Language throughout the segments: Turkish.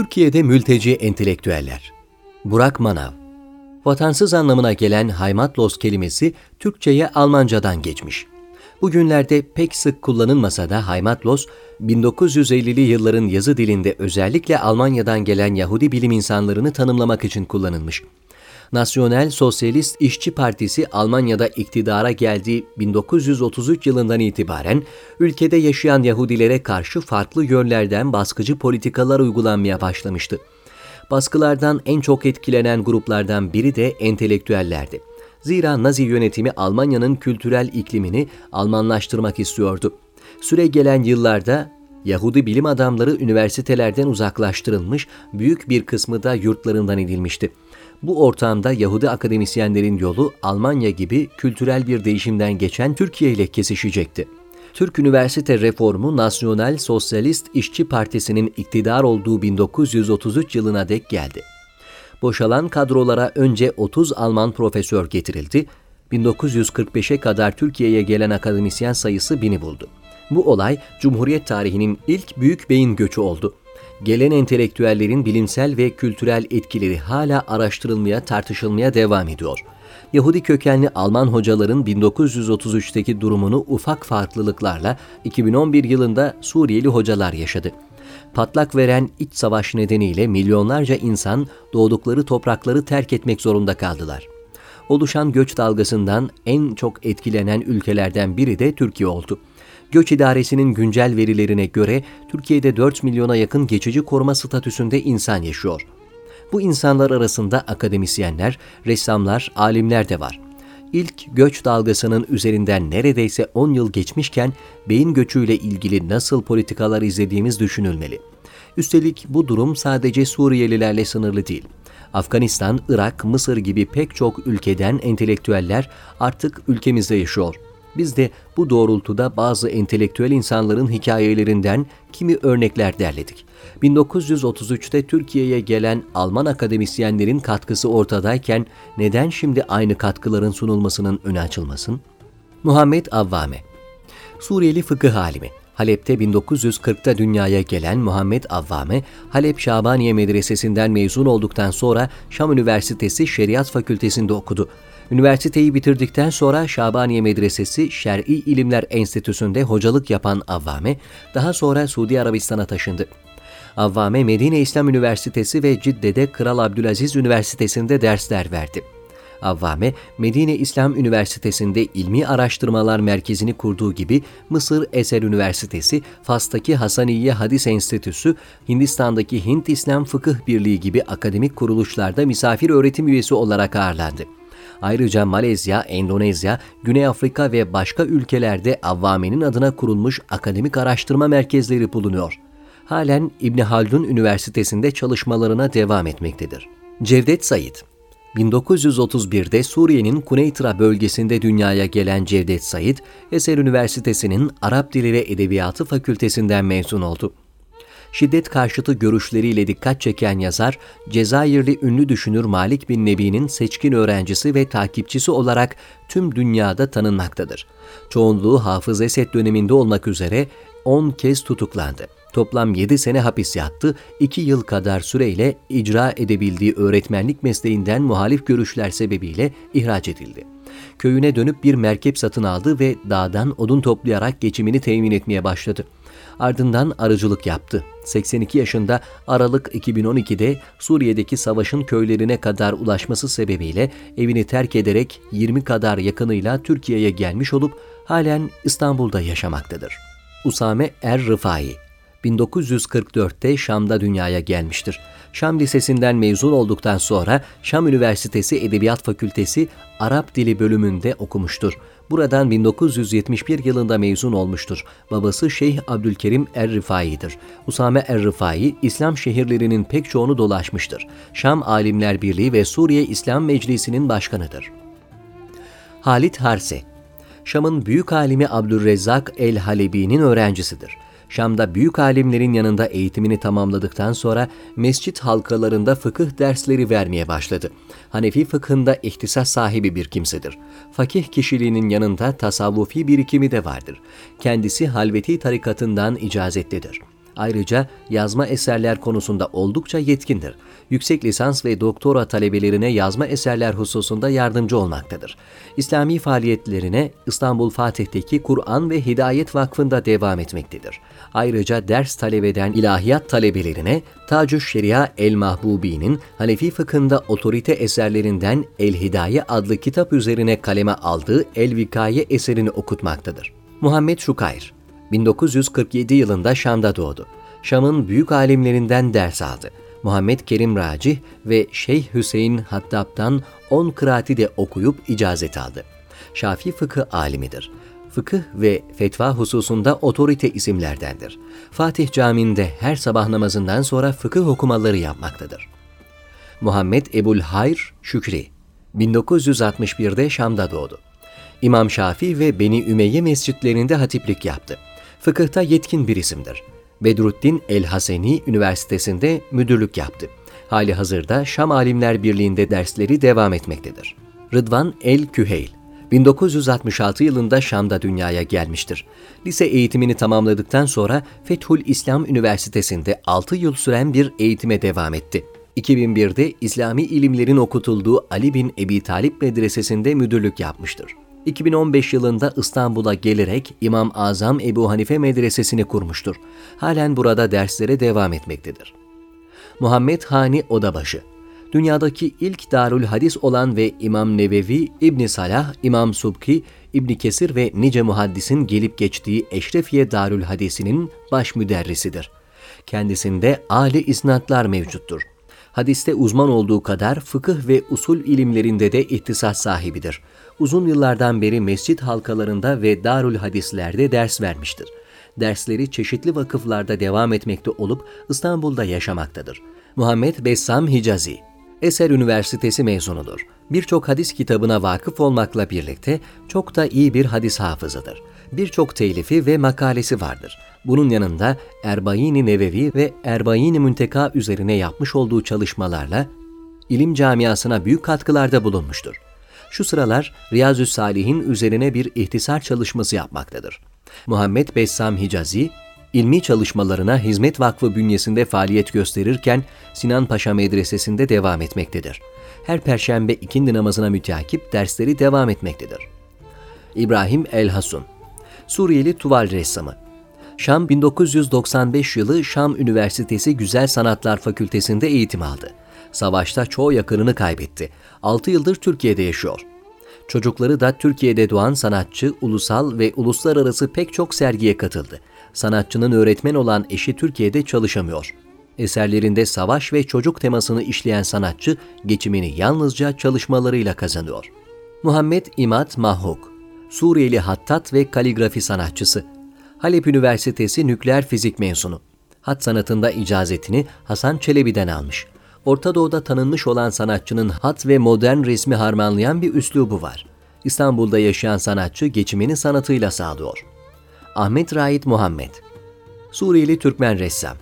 Türkiye'de mülteci entelektüeller. Burak Manav Vatansız anlamına gelen Heimatlos kelimesi Türkçe'ye Almancadan geçmiş. Bugünlerde pek sık kullanılmasa da Heimatlos, 1950'li yılların yazı dilinde özellikle Almanya'dan gelen Yahudi bilim insanlarını tanımlamak için kullanılmış. Nasyonel Sosyalist İşçi Partisi Almanya'da iktidara geldiği 1933 yılından itibaren ülkede yaşayan Yahudilere karşı farklı yönlerden baskıcı politikalar uygulanmaya başlamıştı. Baskılardan en çok etkilenen gruplardan biri de entelektüellerdi. Zira Nazi yönetimi Almanya'nın kültürel iklimini Almanlaştırmak istiyordu. Süre gelen yıllarda Yahudi bilim adamları üniversitelerden uzaklaştırılmış, büyük bir kısmı da yurtlarından edilmişti. Bu ortamda Yahudi akademisyenlerin yolu Almanya gibi kültürel bir değişimden geçen Türkiye ile kesişecekti. Türk üniversite reformu Nasyonel Sosyalist İşçi Partisi'nin iktidar olduğu 1933 yılına dek geldi. Boşalan kadrolara önce 30 Alman profesör getirildi, 1945'e kadar Türkiye'ye gelen akademisyen sayısı bini buldu. Bu olay Cumhuriyet tarihinin ilk büyük beyin göçü oldu gelen entelektüellerin bilimsel ve kültürel etkileri hala araştırılmaya, tartışılmaya devam ediyor. Yahudi kökenli Alman hocaların 1933'teki durumunu ufak farklılıklarla 2011 yılında Suriyeli hocalar yaşadı. Patlak veren iç savaş nedeniyle milyonlarca insan doğdukları toprakları terk etmek zorunda kaldılar. Oluşan göç dalgasından en çok etkilenen ülkelerden biri de Türkiye oldu. Göç İdaresi'nin güncel verilerine göre Türkiye'de 4 milyona yakın geçici koruma statüsünde insan yaşıyor. Bu insanlar arasında akademisyenler, ressamlar, alimler de var. İlk göç dalgasının üzerinden neredeyse 10 yıl geçmişken beyin göçüyle ilgili nasıl politikalar izlediğimiz düşünülmeli. Üstelik bu durum sadece Suriyelilerle sınırlı değil. Afganistan, Irak, Mısır gibi pek çok ülkeden entelektüeller artık ülkemizde yaşıyor. Biz de bu doğrultuda bazı entelektüel insanların hikayelerinden kimi örnekler derledik. 1933'te Türkiye'ye gelen Alman akademisyenlerin katkısı ortadayken neden şimdi aynı katkıların sunulmasının önü açılmasın? Muhammed Avvame Suriyeli fıkıh alimi Halep'te 1940'ta dünyaya gelen Muhammed Avvame, Halep Şabaniye Medresesi'nden mezun olduktan sonra Şam Üniversitesi Şeriat Fakültesinde okudu. Üniversiteyi bitirdikten sonra Şabaniye Medresesi Şer'i İlimler Enstitüsü'nde hocalık yapan Avvame, daha sonra Suudi Arabistan'a taşındı. Avvame Medine İslam Üniversitesi ve Cidde'de Kral Abdülaziz Üniversitesi'nde dersler verdi. Avvame, Medine İslam Üniversitesi'nde ilmi araştırmalar merkezini kurduğu gibi Mısır Eser Üniversitesi, Fas'taki Hasaniye Hadis Enstitüsü, Hindistan'daki Hint İslam Fıkıh Birliği gibi akademik kuruluşlarda misafir öğretim üyesi olarak ağırlandı. Ayrıca Malezya, Endonezya, Güney Afrika ve başka ülkelerde Avvame'nin adına kurulmuş akademik araştırma merkezleri bulunuyor. Halen İbni Haldun Üniversitesi'nde çalışmalarına devam etmektedir. Cevdet Said 1931'de Suriye'nin Kuneytra bölgesinde dünyaya gelen Cevdet Said, Eser Üniversitesi'nin Arap Dili ve Edebiyatı Fakültesinden mezun oldu şiddet karşıtı görüşleriyle dikkat çeken yazar, Cezayirli ünlü düşünür Malik bin Nebi'nin seçkin öğrencisi ve takipçisi olarak tüm dünyada tanınmaktadır. Çoğunluğu Hafız Esed döneminde olmak üzere 10 kez tutuklandı. Toplam 7 sene hapis yattı, 2 yıl kadar süreyle icra edebildiği öğretmenlik mesleğinden muhalif görüşler sebebiyle ihraç edildi. Köyüne dönüp bir merkep satın aldı ve dağdan odun toplayarak geçimini temin etmeye başladı. Ardından arıcılık yaptı. 82 yaşında Aralık 2012'de Suriye'deki savaşın köylerine kadar ulaşması sebebiyle evini terk ederek 20 kadar yakınıyla Türkiye'ye gelmiş olup halen İstanbul'da yaşamaktadır. Usame Er-Rıfai 1944'te Şam'da dünyaya gelmiştir. Şam Lisesi'nden mezun olduktan sonra Şam Üniversitesi Edebiyat Fakültesi Arap Dili bölümünde okumuştur. Buradan 1971 yılında mezun olmuştur. Babası Şeyh Abdülkerim Er-Rifai'dir. Usame Er-Rifai, İslam şehirlerinin pek çoğunu dolaşmıştır. Şam Alimler Birliği ve Suriye İslam Meclisi'nin başkanıdır. Halit Harse Şam'ın büyük alimi Abdülrezzak el-Halebi'nin öğrencisidir. Şam'da büyük alimlerin yanında eğitimini tamamladıktan sonra mescit halkalarında fıkıh dersleri vermeye başladı. Hanefi fıkhında ihtisas sahibi bir kimsedir. Fakih kişiliğinin yanında tasavvufi birikimi de vardır. Kendisi Halveti tarikatından icazetlidir. Ayrıca yazma eserler konusunda oldukça yetkindir. Yüksek lisans ve doktora talebelerine yazma eserler hususunda yardımcı olmaktadır. İslami faaliyetlerine İstanbul Fatih'teki Kur'an ve Hidayet Vakfı'nda devam etmektedir. Ayrıca ders talep eden ilahiyat talebelerine Tacü Şeria El Mahbubi'nin Hanefi fıkhında otorite eserlerinden El Hidaye adlı kitap üzerine kaleme aldığı El Vikaye eserini okutmaktadır. Muhammed Şukayr 1947 yılında Şam'da doğdu. Şam'ın büyük alimlerinden ders aldı. Muhammed Kerim Racih ve Şeyh Hüseyin Hattab'dan 10 kıraati de okuyup icazet aldı. Şafi fıkıh alimidir. Fıkıh ve fetva hususunda otorite isimlerdendir. Fatih Camii'nde her sabah namazından sonra fıkıh okumaları yapmaktadır. Muhammed Ebul Hayr Şükri 1961'de Şam'da doğdu. İmam Şafii ve Beni Ümeyye mescitlerinde hatiplik yaptı. Fıkıhta yetkin bir isimdir. Bedruddin El-Haseni Üniversitesi'nde müdürlük yaptı. Hali hazırda Şam Alimler Birliği'nde dersleri devam etmektedir. Rıdvan El-Küheyl 1966 yılında Şam'da dünyaya gelmiştir. Lise eğitimini tamamladıktan sonra Fethül İslam Üniversitesi'nde 6 yıl süren bir eğitime devam etti. 2001'de İslami ilimlerin okutulduğu Ali bin Ebi Talip Medresesi'nde müdürlük yapmıştır. 2015 yılında İstanbul'a gelerek İmam Azam Ebu Hanife Medresesi'ni kurmuştur. Halen burada derslere devam etmektedir. Muhammed Hani Odabaşı Dünyadaki ilk darül hadis olan ve İmam Nevevi, İbn Salah, İmam Subki, İbn Kesir ve nice muhaddisin gelip geçtiği Eşrefiye Darül Hadisi'nin baş müderrisidir. Kendisinde âli isnatlar mevcuttur. Hadiste uzman olduğu kadar fıkıh ve usul ilimlerinde de ihtisas sahibidir uzun yıllardan beri mescit halkalarında ve darül hadislerde ders vermiştir. Dersleri çeşitli vakıflarda devam etmekte olup İstanbul'da yaşamaktadır. Muhammed Bessam Hicazi Eser Üniversitesi mezunudur. Birçok hadis kitabına vakıf olmakla birlikte çok da iyi bir hadis hafızıdır. Birçok telifi ve makalesi vardır. Bunun yanında Erbayin-i Nevevi ve Erbayin-i Münteka üzerine yapmış olduğu çalışmalarla ilim camiasına büyük katkılarda bulunmuştur şu sıralar Riyazü Salih'in üzerine bir ihtisar çalışması yapmaktadır. Muhammed Bessam Hicazi, ilmi çalışmalarına Hizmet Vakfı bünyesinde faaliyet gösterirken Sinan Paşa Medresesi'nde devam etmektedir. Her perşembe ikindi namazına müteakip dersleri devam etmektedir. İbrahim El Hasun Suriyeli tuval ressamı Şam 1995 yılı Şam Üniversitesi Güzel Sanatlar Fakültesinde eğitim aldı. Savaşta çoğu yakınını kaybetti. 6 yıldır Türkiye'de yaşıyor. Çocukları da Türkiye'de doğan sanatçı, ulusal ve uluslararası pek çok sergiye katıldı. Sanatçının öğretmen olan eşi Türkiye'de çalışamıyor. Eserlerinde savaş ve çocuk temasını işleyen sanatçı geçimini yalnızca çalışmalarıyla kazanıyor. Muhammed İmad Mahhuk, Suriyeli hattat ve kaligrafi sanatçısı. Halep Üniversitesi Nükleer Fizik mezunu. Hat sanatında icazetini Hasan Çelebi'den almış. Orta Doğu'da tanınmış olan sanatçının hat ve modern resmi harmanlayan bir üslubu var. İstanbul'da yaşayan sanatçı geçimini sanatıyla sağlıyor. Ahmet Raid Muhammed Suriyeli Türkmen ressam.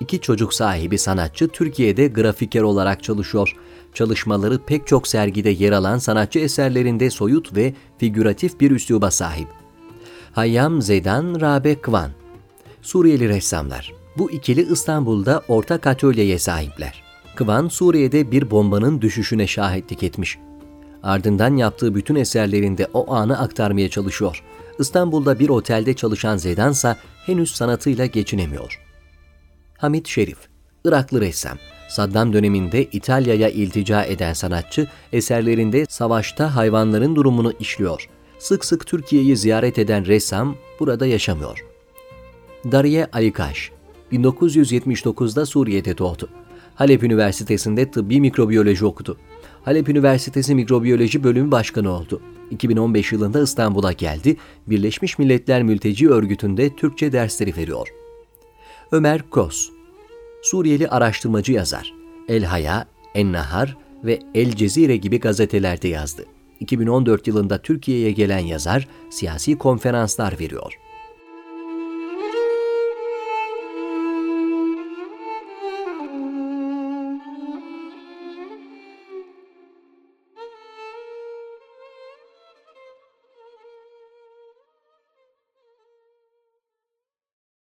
İki çocuk sahibi sanatçı Türkiye'de grafiker olarak çalışıyor. Çalışmaları pek çok sergide yer alan sanatçı eserlerinde soyut ve figüratif bir üsluba sahip. Hayyam Zeydan Rabe Kvan Suriyeli ressamlar. Bu ikili İstanbul'da ortak atölyeye sahipler. Kıvan Suriye'de bir bombanın düşüşüne şahitlik etmiş. Ardından yaptığı bütün eserlerinde o anı aktarmaya çalışıyor. İstanbul'da bir otelde çalışan Zedansa henüz sanatıyla geçinemiyor. Hamit Şerif, Iraklı ressam, Saddam döneminde İtalya'ya iltica eden sanatçı eserlerinde savaşta hayvanların durumunu işliyor. Sık sık Türkiye'yi ziyaret eden ressam burada yaşamıyor. Dariye Alikaş, 1979'da Suriye'de doğdu. Halep Üniversitesi'nde tıbbi mikrobiyoloji okudu. Halep Üniversitesi Mikrobiyoloji Bölümü Başkanı oldu. 2015 yılında İstanbul'a geldi, Birleşmiş Milletler Mülteci Örgütü'nde Türkçe dersleri veriyor. Ömer Kos Suriyeli araştırmacı yazar. El Haya, En Nahar ve El Cezire gibi gazetelerde yazdı. 2014 yılında Türkiye'ye gelen yazar siyasi konferanslar veriyor.